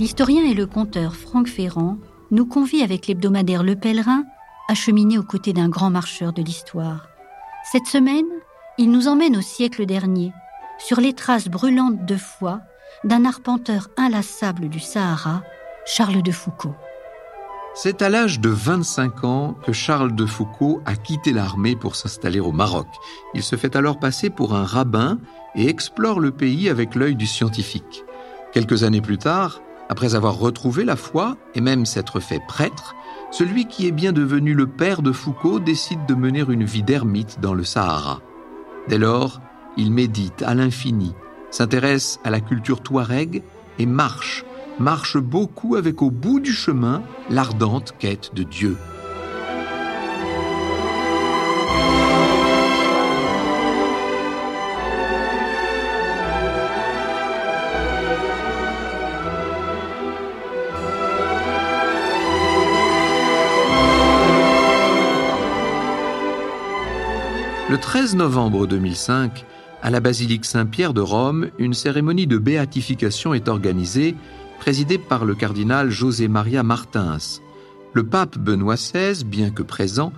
l'historien et le conteur Franck Ferrand nous convie avec l'hebdomadaire Le Pèlerin à cheminer aux côtés d'un grand marcheur de l'histoire. Cette semaine, il nous emmène au siècle dernier, sur les traces brûlantes de foi d'un arpenteur inlassable du Sahara, Charles de Foucault. C'est à l'âge de 25 ans que Charles de Foucault a quitté l'armée pour s'installer au Maroc. Il se fait alors passer pour un rabbin et explore le pays avec l'œil du scientifique. Quelques années plus tard, après avoir retrouvé la foi et même s'être fait prêtre, celui qui est bien devenu le père de Foucault décide de mener une vie d'ermite dans le Sahara. Dès lors, il médite à l'infini, s'intéresse à la culture touareg et marche marche beaucoup avec au bout du chemin l'ardente quête de Dieu. 13 novembre 2005, à la basilique Saint-Pierre de Rome, une cérémonie de béatification est organisée présidé par le cardinal José Maria Martins. Le pape Benoît XVI, bien que présent,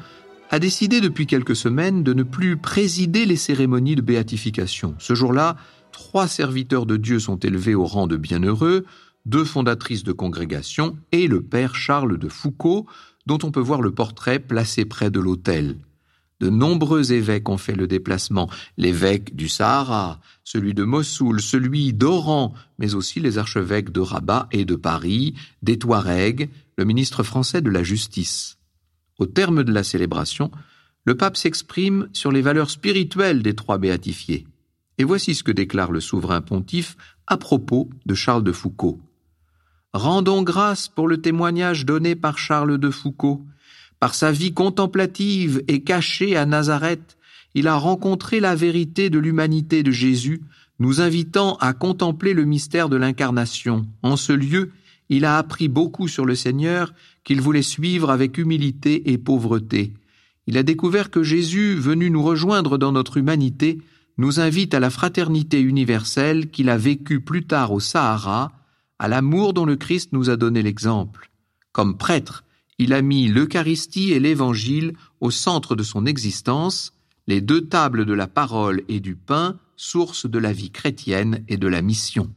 a décidé depuis quelques semaines de ne plus présider les cérémonies de béatification. Ce jour-là, trois serviteurs de Dieu sont élevés au rang de bienheureux, deux fondatrices de congrégation et le père Charles de Foucault, dont on peut voir le portrait placé près de l'autel. De nombreux évêques ont fait le déplacement, l'évêque du Sahara, celui de Mossoul, celui d'Oran, mais aussi les archevêques de Rabat et de Paris, des Touaregs, le ministre français de la Justice. Au terme de la célébration, le pape s'exprime sur les valeurs spirituelles des trois béatifiés. Et voici ce que déclare le souverain pontife à propos de Charles de Foucault. Rendons grâce pour le témoignage donné par Charles de Foucault, par sa vie contemplative et cachée à Nazareth, il a rencontré la vérité de l'humanité de Jésus, nous invitant à contempler le mystère de l'incarnation. En ce lieu, il a appris beaucoup sur le Seigneur qu'il voulait suivre avec humilité et pauvreté. Il a découvert que Jésus, venu nous rejoindre dans notre humanité, nous invite à la fraternité universelle qu'il a vécue plus tard au Sahara, à l'amour dont le Christ nous a donné l'exemple. Comme prêtre, il a mis l'Eucharistie et l'Évangile au centre de son existence, les deux tables de la parole et du pain, source de la vie chrétienne et de la mission.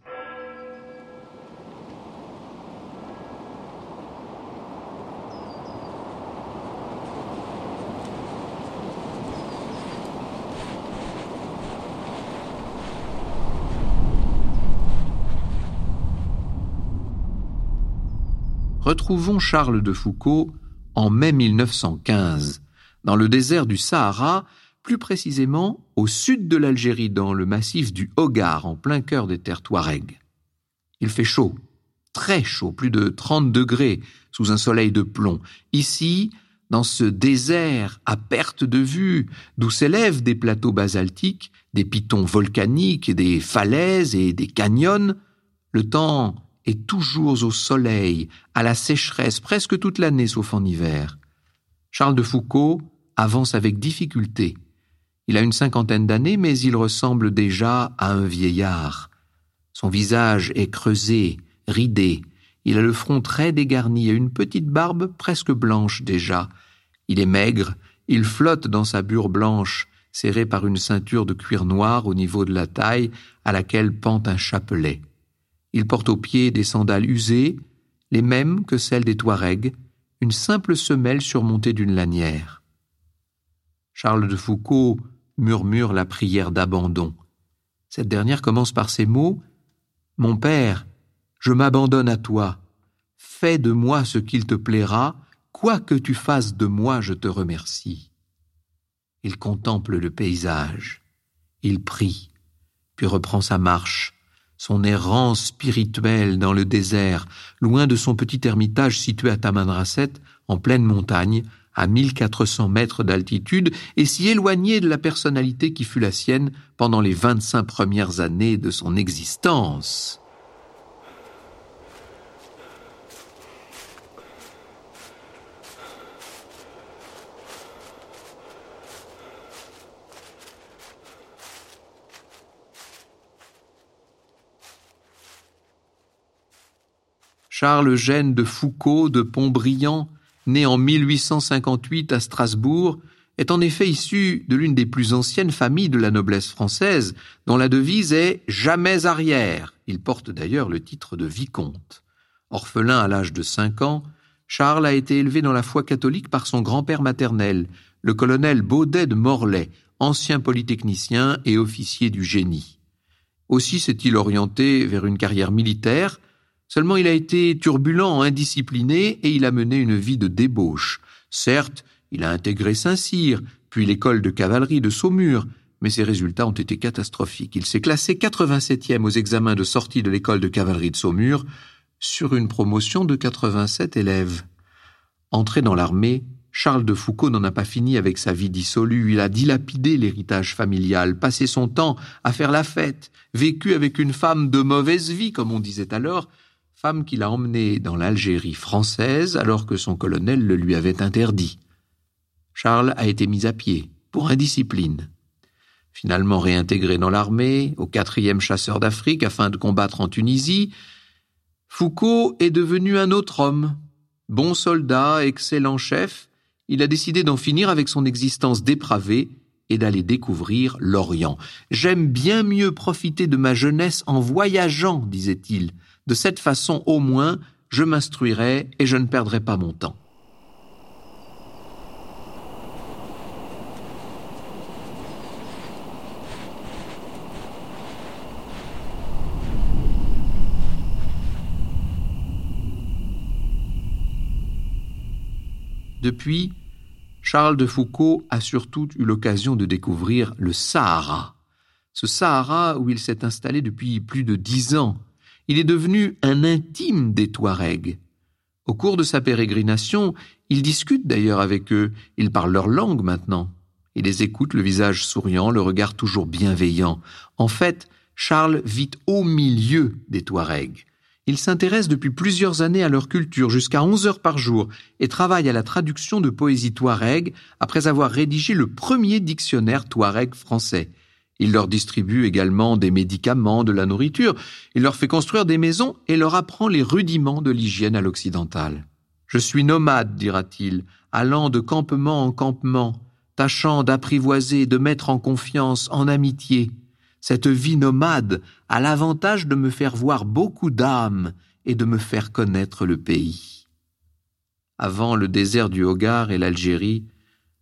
Retrouvons Charles de Foucault en mai 1915, dans le désert du Sahara, plus précisément au sud de l'Algérie, dans le massif du Hogar, en plein cœur des terres Touareg. Il fait chaud, très chaud, plus de 30 degrés, sous un soleil de plomb. Ici, dans ce désert à perte de vue, d'où s'élèvent des plateaux basaltiques, des pitons volcaniques, des falaises et des canyons, le temps et toujours au soleil, à la sécheresse, presque toute l'année sauf en hiver. Charles de Foucault avance avec difficulté. Il a une cinquantaine d'années, mais il ressemble déjà à un vieillard. Son visage est creusé, ridé. Il a le front très dégarni et une petite barbe presque blanche déjà. Il est maigre, il flotte dans sa bure blanche, serrée par une ceinture de cuir noir au niveau de la taille à laquelle pend un chapelet. Il porte aux pieds des sandales usées, les mêmes que celles des Touaregs, une simple semelle surmontée d'une lanière. Charles de Foucault murmure la prière d'abandon. Cette dernière commence par ces mots Mon Père, je m'abandonne à toi. Fais de moi ce qu'il te plaira, quoi que tu fasses de moi, je te remercie. Il contemple le paysage, il prie, puis reprend sa marche, son errance spirituelle dans le désert, loin de son petit ermitage situé à Tamanrasset, en pleine montagne, à 1400 mètres d'altitude, et si éloigné de la personnalité qui fut la sienne pendant les vingt-cinq premières années de son existence. Charles Eugène de Foucault de Pontbriand, né en 1858 à Strasbourg, est en effet issu de l'une des plus anciennes familles de la noblesse française, dont la devise est Jamais arrière. Il porte d'ailleurs le titre de vicomte. Orphelin à l'âge de cinq ans, Charles a été élevé dans la foi catholique par son grand-père maternel, le colonel Baudet de Morlaix, ancien polytechnicien et officier du génie. Aussi s'est-il orienté vers une carrière militaire, seulement il a été turbulent, indiscipliné, et il a mené une vie de débauche. Certes, il a intégré Saint-Cyr, puis l'école de cavalerie de Saumur, mais ses résultats ont été catastrophiques. Il s'est classé 87e aux examens de sortie de l'école de cavalerie de Saumur, sur une promotion de 87 élèves. Entré dans l'armée, Charles de Foucault n'en a pas fini avec sa vie dissolue, il a dilapidé l'héritage familial, passé son temps à faire la fête, vécu avec une femme de mauvaise vie, comme on disait alors, femme qu'il a emmenée dans l'Algérie française alors que son colonel le lui avait interdit. Charles a été mis à pied, pour indiscipline. Finalement réintégré dans l'armée, au quatrième chasseur d'Afrique afin de combattre en Tunisie, Foucault est devenu un autre homme. Bon soldat, excellent chef, il a décidé d'en finir avec son existence dépravée et d'aller découvrir l'Orient. J'aime bien mieux profiter de ma jeunesse en voyageant, disait-il. De cette façon, au moins, je m'instruirai et je ne perdrai pas mon temps. Depuis, Charles de Foucault a surtout eu l'occasion de découvrir le Sahara. Ce Sahara où il s'est installé depuis plus de dix ans. Il est devenu un intime des Touaregs. Au cours de sa pérégrination, il discute d'ailleurs avec eux, il parle leur langue maintenant. Il les écoute, le visage souriant, le regard toujours bienveillant. En fait, Charles vit au milieu des Touaregs. Il s'intéresse depuis plusieurs années à leur culture, jusqu'à 11 heures par jour, et travaille à la traduction de poésie touareg après avoir rédigé le premier dictionnaire touareg français. Il leur distribue également des médicaments, de la nourriture, il leur fait construire des maisons et leur apprend les rudiments de l'hygiène à l'occidentale. Je suis nomade, dira-t-il, allant de campement en campement, tâchant d'apprivoiser, de mettre en confiance, en amitié. Cette vie nomade a l'avantage de me faire voir beaucoup d'âmes et de me faire connaître le pays. Avant le désert du Hogar et l'Algérie,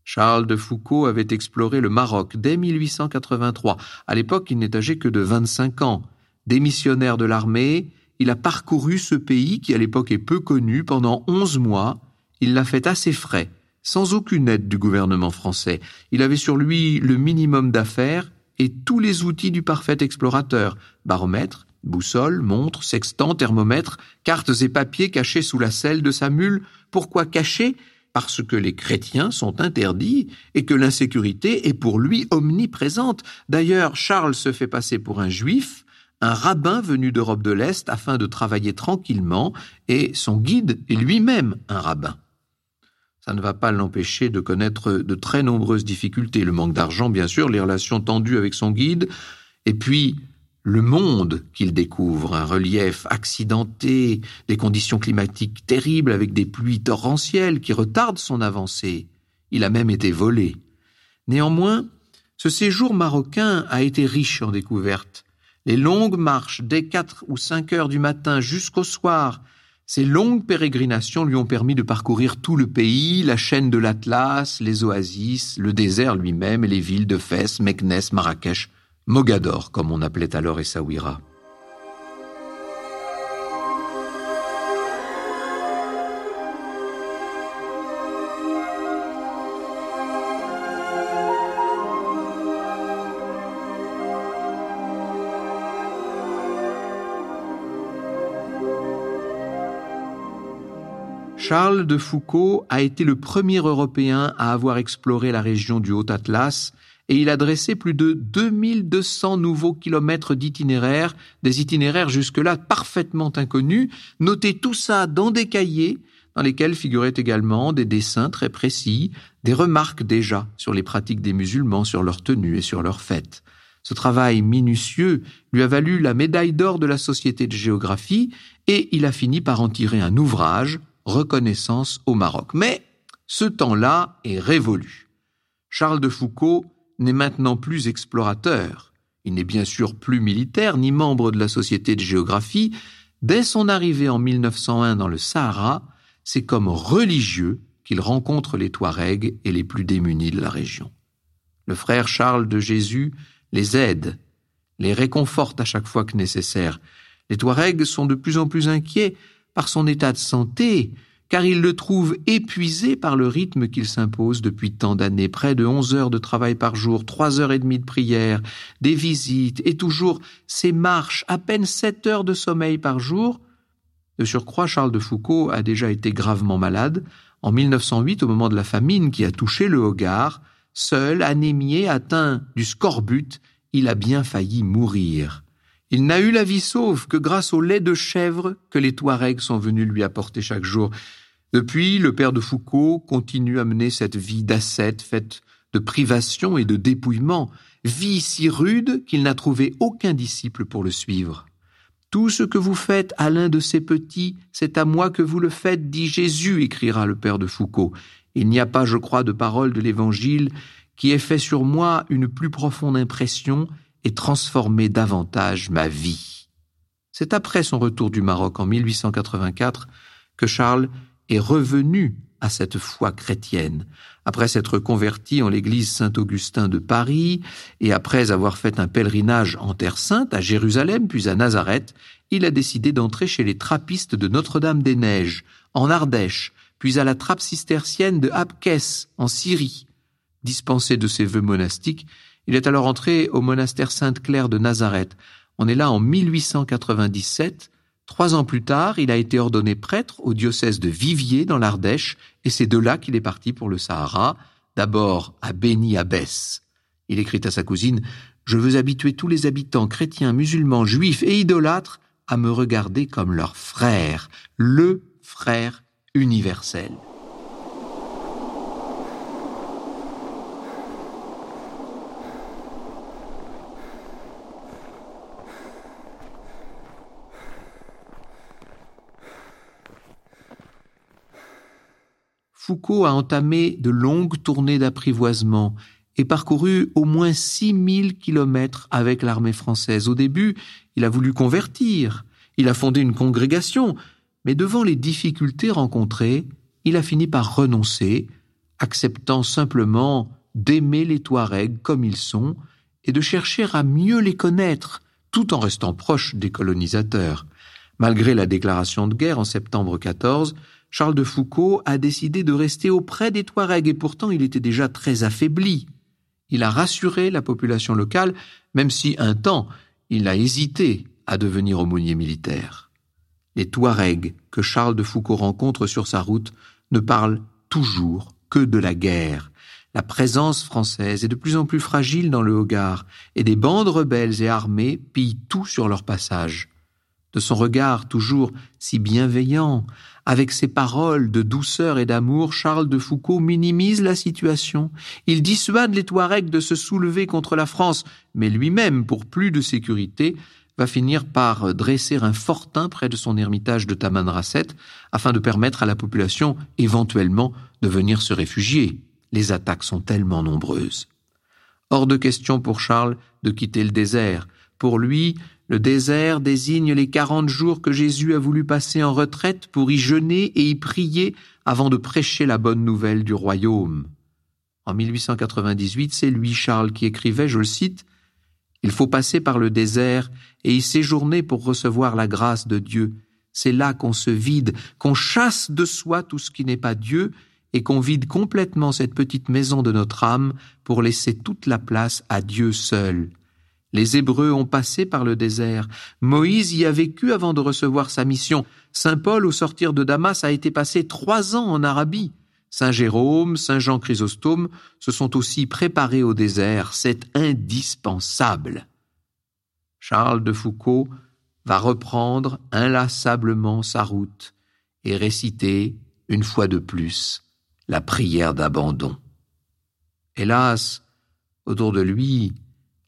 Charles de Foucault avait exploré le Maroc dès 1883. À l'époque, il n'est âgé que de 25 ans. Démissionnaire de l'armée, il a parcouru ce pays qui à l'époque est peu connu pendant onze mois. Il l'a fait assez frais, sans aucune aide du gouvernement français. Il avait sur lui le minimum d'affaires et tous les outils du parfait explorateur, baromètre, boussole, montre, sextant, thermomètre, cartes et papiers cachés sous la selle de sa mule. Pourquoi cachés Parce que les chrétiens sont interdits et que l'insécurité est pour lui omniprésente. D'ailleurs, Charles se fait passer pour un juif, un rabbin venu d'Europe de l'Est afin de travailler tranquillement, et son guide est lui-même un rabbin ça ne va pas l'empêcher de connaître de très nombreuses difficultés. Le manque d'argent, bien sûr, les relations tendues avec son guide, et puis le monde qu'il découvre, un relief accidenté, des conditions climatiques terribles avec des pluies torrentielles qui retardent son avancée. Il a même été volé. Néanmoins, ce séjour marocain a été riche en découvertes. Les longues marches dès quatre ou cinq heures du matin jusqu'au soir ces longues pérégrinations lui ont permis de parcourir tout le pays, la chaîne de l'Atlas, les oasis, le désert lui-même et les villes de Fès, Meknès, Marrakech, Mogador, comme on appelait alors Essaouira. Charles de Foucault a été le premier Européen à avoir exploré la région du Haut Atlas et il a dressé plus de 2200 nouveaux kilomètres d'itinéraires, des itinéraires jusque-là parfaitement inconnus, notés tout ça dans des cahiers dans lesquels figuraient également des dessins très précis, des remarques déjà sur les pratiques des musulmans, sur leur tenue et sur leurs fêtes. Ce travail minutieux lui a valu la médaille d'or de la Société de géographie et il a fini par en tirer un ouvrage, Reconnaissance au Maroc. Mais ce temps-là est révolu. Charles de Foucault n'est maintenant plus explorateur. Il n'est bien sûr plus militaire ni membre de la Société de géographie. Dès son arrivée en 1901 dans le Sahara, c'est comme religieux qu'il rencontre les Touaregs et les plus démunis de la région. Le frère Charles de Jésus les aide, les réconforte à chaque fois que nécessaire. Les Touaregs sont de plus en plus inquiets par son état de santé, car ils le trouvent épuisé par le rythme qu'il s'impose depuis tant d'années, près de onze heures de travail par jour, trois heures et demie de prière, des visites, et toujours ces marches, à peine sept heures de sommeil par jour. De surcroît, Charles de Foucault a déjà été gravement malade. En 1908, au moment de la famine qui a touché le Hogar, Seul, anémié, atteint du scorbut, il a bien failli mourir. Il n'a eu la vie sauve que grâce au lait de chèvre que les Touaregs sont venus lui apporter chaque jour. Depuis, le père de Foucault continue à mener cette vie d'ascète faite de privation et de dépouillement, vie si rude qu'il n'a trouvé aucun disciple pour le suivre. Tout ce que vous faites à l'un de ces petits, c'est à moi que vous le faites, dit Jésus, écrira le père de Foucault. Il n'y a pas, je crois, de parole de l'Évangile qui ait fait sur moi une plus profonde impression et transformé davantage ma vie. C'est après son retour du Maroc en 1884 que Charles est revenu à cette foi chrétienne. Après s'être converti en l'église Saint-Augustin de Paris et après avoir fait un pèlerinage en Terre Sainte à Jérusalem puis à Nazareth, il a décidé d'entrer chez les trappistes de Notre-Dame-des-Neiges, en Ardèche, puis à la trappe cistercienne de Abkes, en Syrie. Dispensé de ses vœux monastiques, il est alors entré au monastère Sainte-Claire de Nazareth. On est là en 1897. Trois ans plus tard, il a été ordonné prêtre au diocèse de Viviers dans l'Ardèche, et c'est de là qu'il est parti pour le Sahara, d'abord à Beni Abbès. Il écrit à sa cousine Je veux habituer tous les habitants chrétiens, musulmans, juifs et idolâtres à me regarder comme leur frère, le frère universel. Foucault a entamé de longues tournées d'apprivoisement et parcouru au moins 6000 kilomètres avec l'armée française. Au début, il a voulu convertir, il a fondé une congrégation, mais devant les difficultés rencontrées, il a fini par renoncer, acceptant simplement d'aimer les Touaregs comme ils sont et de chercher à mieux les connaître, tout en restant proche des colonisateurs. Malgré la déclaration de guerre en septembre 14, Charles de Foucault a décidé de rester auprès des Touaregs et pourtant il était déjà très affaibli. Il a rassuré la population locale, même si un temps il a hésité à devenir aumônier militaire. Les Touaregs que Charles de Foucault rencontre sur sa route ne parlent toujours que de la guerre. La présence française est de plus en plus fragile dans le Hogar, et des bandes rebelles et armées pillent tout sur leur passage. De son regard toujours si bienveillant, avec ses paroles de douceur et d'amour, Charles de Foucault minimise la situation. Il dissuade les Touaregs de se soulever contre la France, mais lui-même, pour plus de sécurité, va finir par dresser un fortin près de son ermitage de Tamanrasset afin de permettre à la population éventuellement de venir se réfugier. Les attaques sont tellement nombreuses. Hors de question pour Charles de quitter le désert. Pour lui, le désert désigne les quarante jours que Jésus a voulu passer en retraite pour y jeûner et y prier avant de prêcher la bonne nouvelle du royaume. En 1898, c'est lui, Charles, qui écrivait, je le cite, il faut passer par le désert et y séjourner pour recevoir la grâce de Dieu. C'est là qu'on se vide, qu'on chasse de soi tout ce qui n'est pas Dieu et qu'on vide complètement cette petite maison de notre âme pour laisser toute la place à Dieu seul. Les Hébreux ont passé par le désert. Moïse y a vécu avant de recevoir sa mission. Saint Paul, au sortir de Damas, a été passé trois ans en Arabie. Saint Jérôme, Saint Jean Chrysostome se sont aussi préparés au désert, c'est indispensable. Charles de Foucault va reprendre inlassablement sa route et réciter, une fois de plus, la prière d'abandon. Hélas, autour de lui,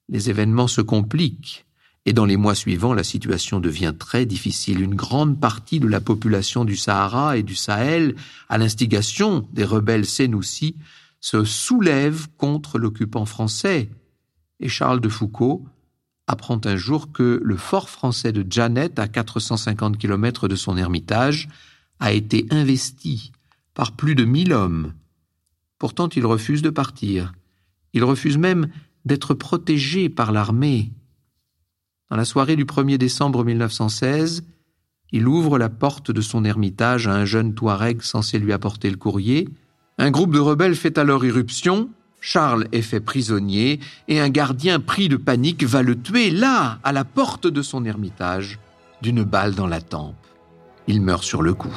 les événements se compliquent et dans les mois suivants, la situation devient très difficile. Une grande partie de la population du Sahara et du Sahel, à l'instigation des rebelles sénoussis, se soulève contre l'occupant français. Et Charles de Foucault apprend un jour que le fort français de Janet, à 450 km de son ermitage, a été investi par plus de mille hommes. Pourtant, il refuse de partir. Il refuse même d'être protégé par l'armée. Dans la soirée du 1er décembre 1916, il ouvre la porte de son ermitage à un jeune Touareg censé lui apporter le courrier. Un groupe de rebelles fait alors irruption, Charles est fait prisonnier, et un gardien pris de panique va le tuer là, à la porte de son ermitage, d'une balle dans la tempe. Il meurt sur le coup.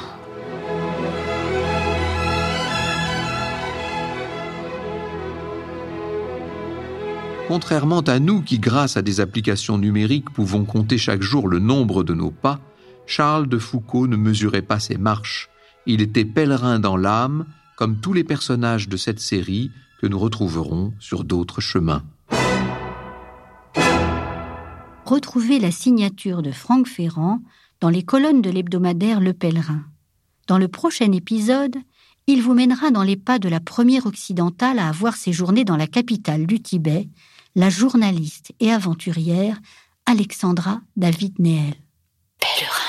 Contrairement à nous qui, grâce à des applications numériques, pouvons compter chaque jour le nombre de nos pas, Charles de Foucault ne mesurait pas ses marches. Il était pèlerin dans l'âme, comme tous les personnages de cette série que nous retrouverons sur d'autres chemins. Retrouvez la signature de Franck Ferrand dans les colonnes de l'hebdomadaire Le Pèlerin. Dans le prochain épisode, il vous mènera dans les pas de la première occidentale à avoir séjourné dans la capitale du Tibet, la journaliste et aventurière Alexandra David Neel. Pèlerin.